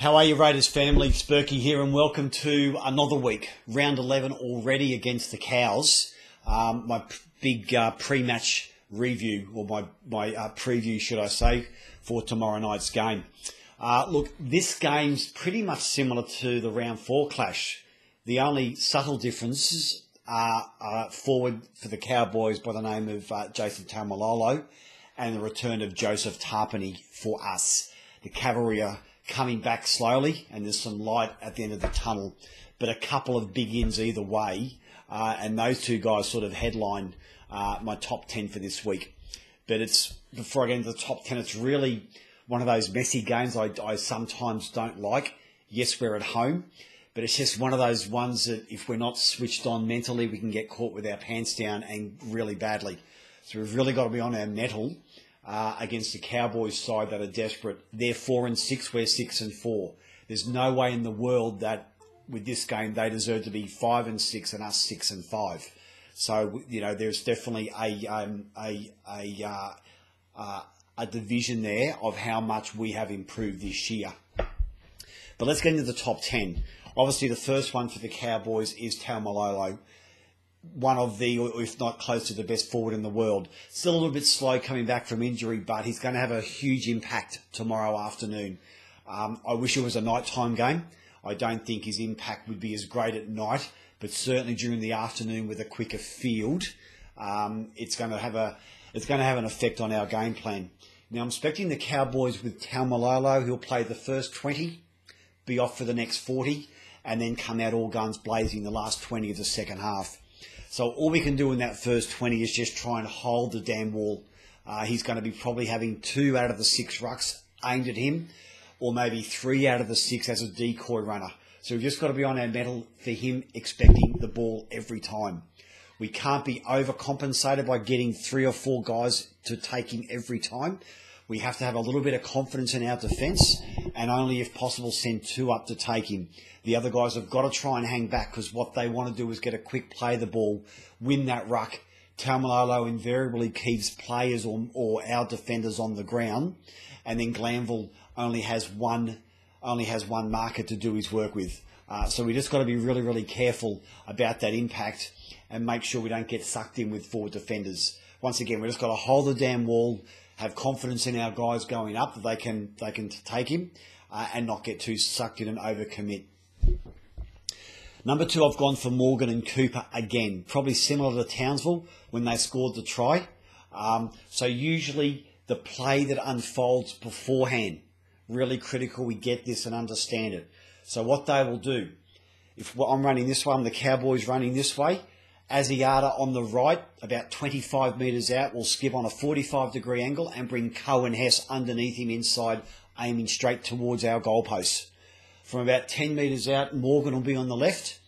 How are you, Raiders family? Spurky here, and welcome to another week. Round 11 already against the Cows. Um, my p- big uh, pre match review, or my, my uh, preview, should I say, for tomorrow night's game. Uh, look, this game's pretty much similar to the round four clash. The only subtle differences are forward for the Cowboys by the name of uh, Jason Taumalolo and the return of Joseph Tapine for us. The Cavalry are coming back slowly, and there's some light at the end of the tunnel, but a couple of big ins either way, uh, and those two guys sort of headline uh, my top 10 for this week. But it's before I get into the top 10, it's really one of those messy games I, I sometimes don't like. Yes, we're at home, but it's just one of those ones that if we're not switched on mentally, we can get caught with our pants down and really badly. So we've really got to be on our mettle uh, against the Cowboys side that are desperate. They're four and six, we're six and four. There's no way in the world that with this game they deserve to be five and six and us six and five. So you know there's definitely a um, a a uh, uh, a division there of how much we have improved this year. But let's get into the top ten. Obviously, the first one for the Cowboys is Taumalolo one of the, if not close to the best forward in the world. Still a little bit slow coming back from injury, but he's going to have a huge impact tomorrow afternoon. Um, I wish it was a nighttime game. I don't think his impact would be as great at night, but certainly during the afternoon with a quicker field, um, it's going to have a it's going to have an effect on our game plan. Now I'm expecting the Cowboys with Taumalolo. He'll play the first 20, be off for the next 40, and then come out all guns blazing the last 20 of the second half. So all we can do in that first 20 is just try and hold the damn wall. Uh, he's going to be probably having two out of the six rucks aimed at him, or maybe three out of the six as a decoy runner. So we've just got to be on our mettle for him expecting the ball every time. We can't be overcompensated by getting three or four guys to take him every time. We have to have a little bit of confidence in our defence and only if possible send two up to take him. The other guys have got to try and hang back because what they want to do is get a quick play the ball, win that ruck. Taumalolo invariably keeps players or, or our defenders on the ground, and then Granville only has one only has one marker to do his work with. Uh, so we just got to be really, really careful about that impact and make sure we don't get sucked in with forward defenders. Once again, we just got to hold the damn wall, have confidence in our guys going up that they can they can take him, uh, and not get too sucked in and overcommit. Number two, I've gone for Morgan and Cooper again, probably similar to Townsville when they scored the try. Um, so usually the play that unfolds beforehand, really critical. We get this and understand it. So what they will do, if I'm running this way, I'm the Cowboys running this way. Asiata on the right, about 25 metres out, will skip on a 45 degree angle and bring Coen Hess underneath him inside, aiming straight towards our goalposts. From about 10 metres out, Morgan will be on the left,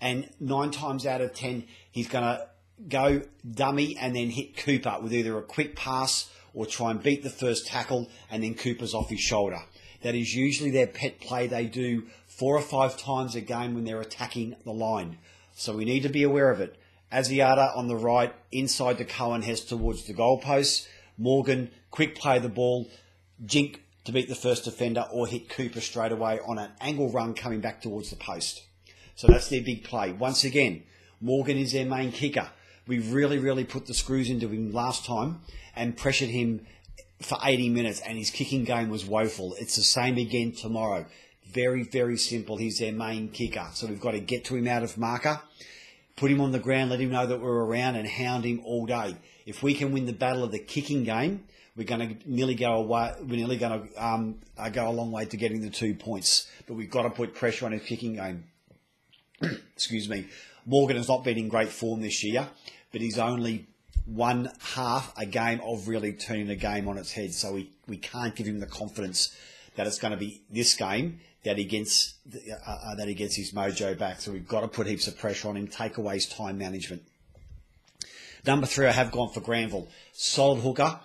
and nine times out of 10, he's going to go dummy and then hit Cooper with either a quick pass or try and beat the first tackle, and then Cooper's off his shoulder. That is usually their pet play they do four or five times a game when they're attacking the line. So we need to be aware of it. Asiata on the right, inside the Coen Hess towards the goalpost. Morgan, quick play the ball, jink to beat the first defender or hit Cooper straight away on an angle run coming back towards the post. So that's their big play. Once again, Morgan is their main kicker. We really, really put the screws into him last time and pressured him for 80 minutes, and his kicking game was woeful. It's the same again tomorrow. Very, very simple. He's their main kicker. So we've got to get to him out of marker, put him on the ground, let him know that we're around, and hound him all day. If we can win the battle of the kicking game, we're going to nearly go away. We're nearly going to um, uh, go a long way to getting the two points. But we've got to put pressure on his kicking game. Excuse me. Morgan has not been in great form this year, but he's only one half a game of really turning the game on its head. So we, we can't give him the confidence that it's going to be this game that he gets uh, uh, that he gets his mojo back. So we've got to put heaps of pressure on him, take away his time management. Number three, I have gone for Granville. Solid hooker.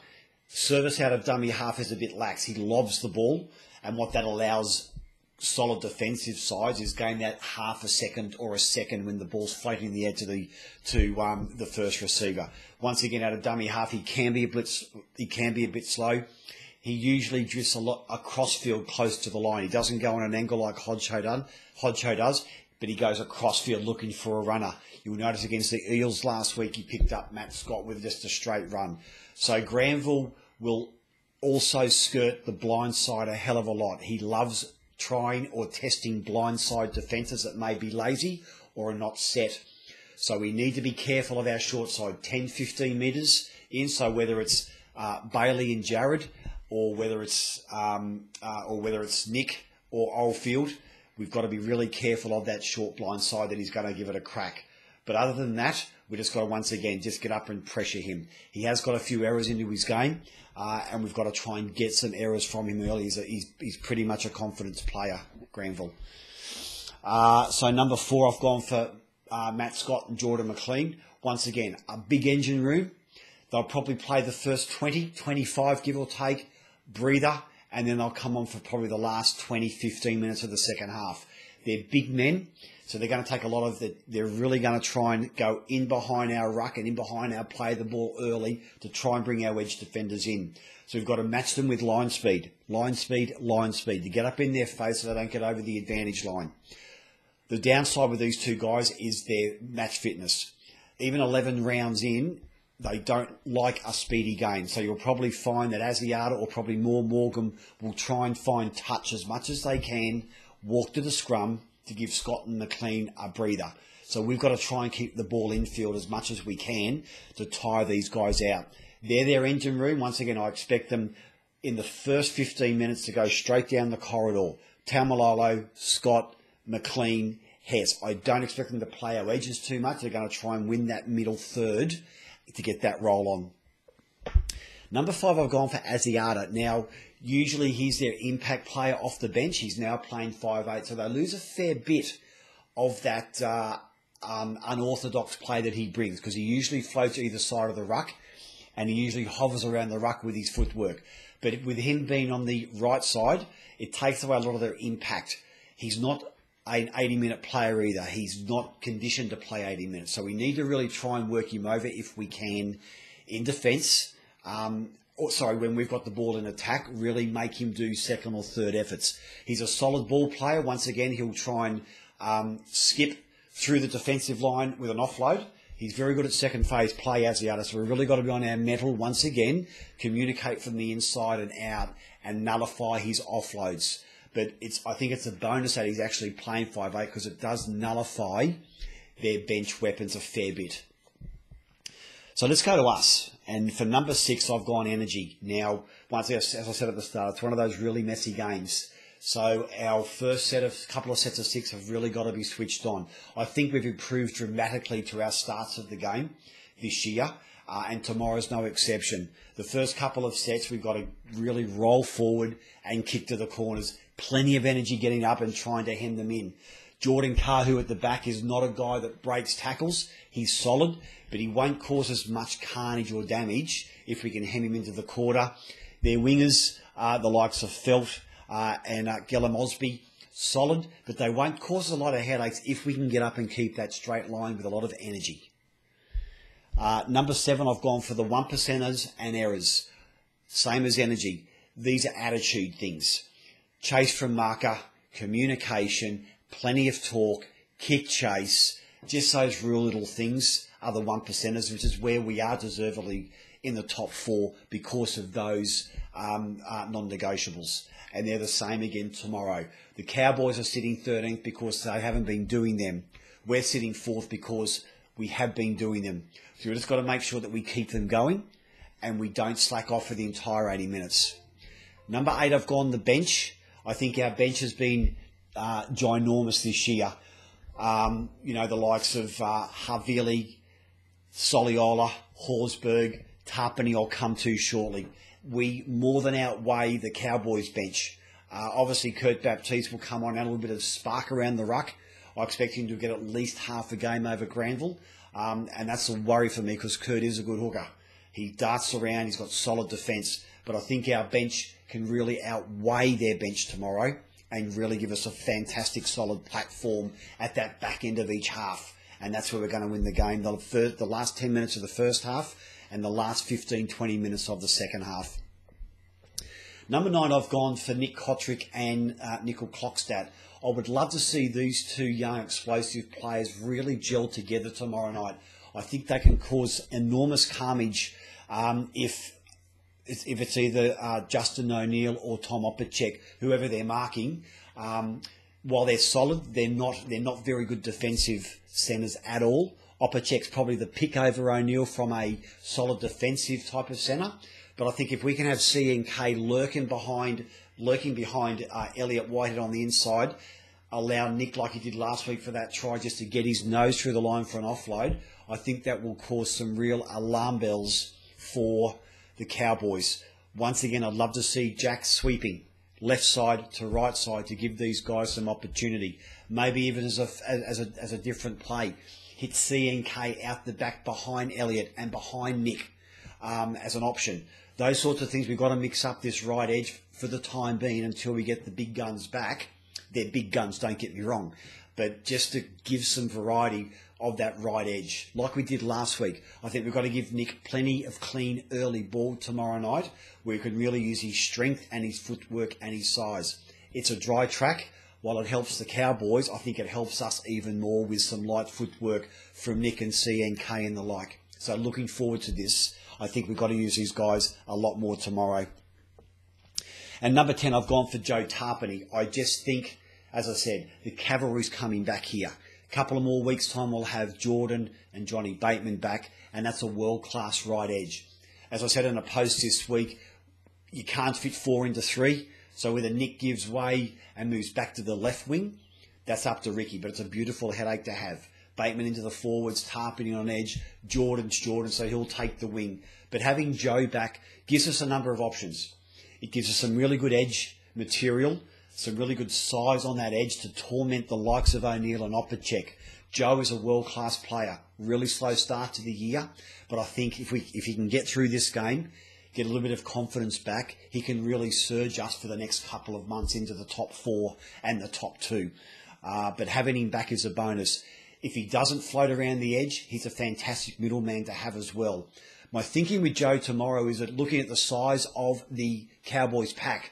Service out of dummy half is a bit lax. He lobs the ball, and what that allows solid defensive sides is gain that half a second or a second when the ball's floating in the air to the to um, the first receiver. Once again, out of dummy half, he can be a bit he can be a bit slow. He usually drifts a lot across field close to the line. He doesn't go on an angle like does, Hodjo does, but he goes across field looking for a runner. You'll notice against the Eels last week, he picked up Matt Scott with just a straight run. So Granville will also skirt the blind side a hell of a lot. He loves trying or testing blind side defences that may be lazy or are not set. So we need to be careful of our short side, 10, 15 metres in. So whether it's uh, Bailey and Jared, or whether it's um, uh, or whether it's Nick or Oldfield, we've got to be really careful of that short blind side that he's going to give it a crack. But other than that, we just got to once again just get up and pressure him. He has got a few errors into his game, uh, and we've got to try and get some errors from him early. He's, a, he's, he's pretty much a confidence player, Granville. Uh, so number four, I've gone for uh, Matt Scott and Jordan McLean. Once again, a big engine room. They'll probably play the first 20, 25, give or take, breather, and then they'll come on for probably the last 20, 15 minutes of the second half. They're big men, so they're going to take a lot of the, they're really going to try and go in behind our ruck and in behind our play the ball early to try and bring our edge defenders in. So we've got to match them with line speed, line speed, line speed to get up in their face so they don't get over the advantage line. The downside with these two guys is their match fitness. Even 11 rounds in, they don't like a speedy game. So you'll probably find that Asiata or probably more Morgan will try and find touch as much as they can, walk to the scrum to give Scott and McLean a breather. So we've got to try and keep the ball in field as much as we can to tire these guys out. They're their engine room. Once again, I expect them in the first 15 minutes to go straight down the corridor. Taumalolo, Scott, McLean, Hess. I don't expect them to play our edges too much. They're going to try and win that middle third to get that roll on. Number five, I've gone for Asiata. Now, usually he's their impact player off the bench. He's now playing five eight, so they lose a fair bit of that uh, um, unorthodox play that he brings because he usually floats either side of the ruck and he usually hovers around the ruck with his footwork. But with him being on the right side, it takes away a lot of their impact. He's not an 80 minute player either. He's not conditioned to play 80 minutes. So we need to really try and work him over if we can in defence. Um, or sorry, when we've got the ball in attack, really make him do second or third efforts. He's a solid ball player. Once again, he'll try and um, skip through the defensive line with an offload. He's very good at second phase play as the other, so we've really got to be on our mettle once again, communicate from the inside and out, and nullify his offloads but it's I think it's a bonus that he's actually playing five eight because it does nullify their bench weapons a fair bit. So let's go to us. And for number six, I've gone energy. Now, once again, as I said at the start, it's one of those really messy games. So our first set of couple of sets of six have really got to be switched on. I think we've improved dramatically to our starts of the game this year. Uh, and tomorrow's no exception. The first couple of sets, we've got to really roll forward and kick to the corners plenty of energy getting up and trying to hem them in. Jordan Kahu at the back is not a guy that breaks tackles. He's solid, but he won't cause us much carnage or damage if we can hem him into the quarter. Their wingers the likes of Feldt uh, and uh, Gela-Mosby, solid, but they won't cause a lot of headaches if we can get up and keep that straight line with a lot of energy. Uh, number seven, I've gone for the one percenters and errors. Same as energy. These are attitude things chase from marker, communication, plenty of talk, kick chase, just those real little things are the one percenters, which is where we are deservedly in the top four because of those um, uh, non-negotiables. And they're the same again tomorrow. The Cowboys are sitting 13th because they haven't been doing them. We're sitting fourth because we have been doing them. So we've just got to make sure that we keep them going and we don't slack off for the entire 80 minutes. Number eight, I've gone the bench. I think our bench has been uh, ginormous this year. Um, you know, the likes of uh, Havili, Soliola, Horsburgh, Tapine I'll come to shortly. We more than outweigh the Cowboys bench. Uh, obviously, Kurt Baptiste will come on, add a little bit of spark around the ruck. I expect him to get at least half a game over Granville. Um, and that's a worry for me because Kurt is a good hooker. He darts around, he's got solid defence. But I think our bench can really outweigh their bench tomorrow and really give us a fantastic solid platform at that back end of each half. And that's where we're going to win the game. The, first, the last 10 minutes of the first half and the last 15, 20 minutes of the second half. Number nine, I've gone for Nick Cotric and uh, Nickel Clockstad. I would love to see these two young explosive players really gel together tomorrow night. I think they can cause enormous carnage um, if if it's either uh, Justin O'Neill or Tom Opacic, whoever they're marking. Um, while they're solid, they're not they're not very good defensive centres at all. Opacic's probably the pick over O'Neill from a solid defensive type of centre. But I think if we can have C and K lurking behind lurking behind uh, Elliott Whitehead on the inside, allow Nick like he did last week for that try just to get his nose through the line for an offload. I think that will cause some real alarm bells for the Cowboys. Once again, I'd love to see Jack sweeping left side to right side to give these guys some opportunity. Maybe even as a, as a, as a different play. Hit CNK out the back behind Elliott and behind Nick um, as an option. Those sorts of things, we've got to mix up this right edge for the time being until we get the big guns back. They're big guns, don't get me wrong. But just to give some variety, of that right edge, like we did last week. I think we've got to give Nick plenty of clean early ball tomorrow night, where he can really use his strength and his footwork and his size. It's a dry track. While it helps the Cowboys, I think it helps us even more with some light footwork from Nick and CNK and the like. So looking forward to this. I think we've got to use these guys a lot more tomorrow. And number 10, I've gone for Joe Tapine. I just think, as I said, the cavalry's coming back here A couple of more weeks' time, we'll have Jordan and Johnny Bateman back, and that's a world class right edge. As I said in a post this week, you can't fit four into three. So whether Nick gives way and moves back to the left wing, that's up to Ricky. But it's a beautiful headache to have. Bateman into the forwards, Tapine on edge, Jordan's Jordan, so he'll take the wing. But having Joe back gives us a number of options. It gives us some really good edge material some really good size on that edge to torment the likes of O'Neill and Opacic. Joe is a world class player. Really slow start to the year, but I think if we if he can get through this game, get a little bit of confidence back, he can really surge us for the next couple of months into the top four and the top two. Uh, but having him back is a bonus. If he doesn't float around the edge, he's a fantastic middleman to have as well. My thinking with Joe tomorrow is that looking at the size of the Cowboys pack,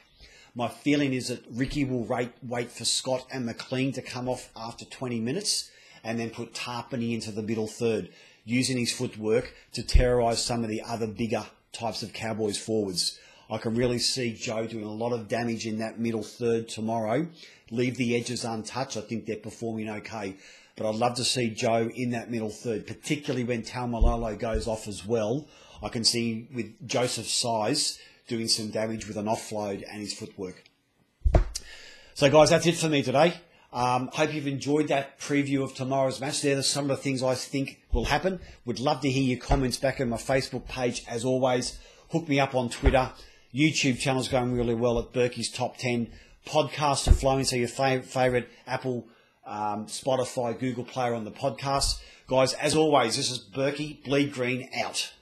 my feeling is that Ricky will wait, wait for Scott and McLean to come off after 20 minutes and then put Tapine into the middle third, using his footwork to terrorise some of the other bigger types of Cowboys forwards. I can really see Joe doing a lot of damage in that middle third tomorrow. Leave the edges untouched. I think they're performing okay. But I'd love to see Joe in that middle third, particularly when Taumalolo goes off as well. I can see with Joseph's size doing some damage with an offload and his footwork. So, guys, that's it for me today. Um, hope you've enjoyed that preview of tomorrow's match. There are some of the things I think will happen. Would love to hear your comments back on my Facebook page. As always, hook me up on Twitter. YouTube channel's going really well at Berkey's Top 10. Podcasts are flowing, so your fav- favourite Apple, um, Spotify, Google Player on the podcast. Guys, as always, this is Berkey Bleed Green out.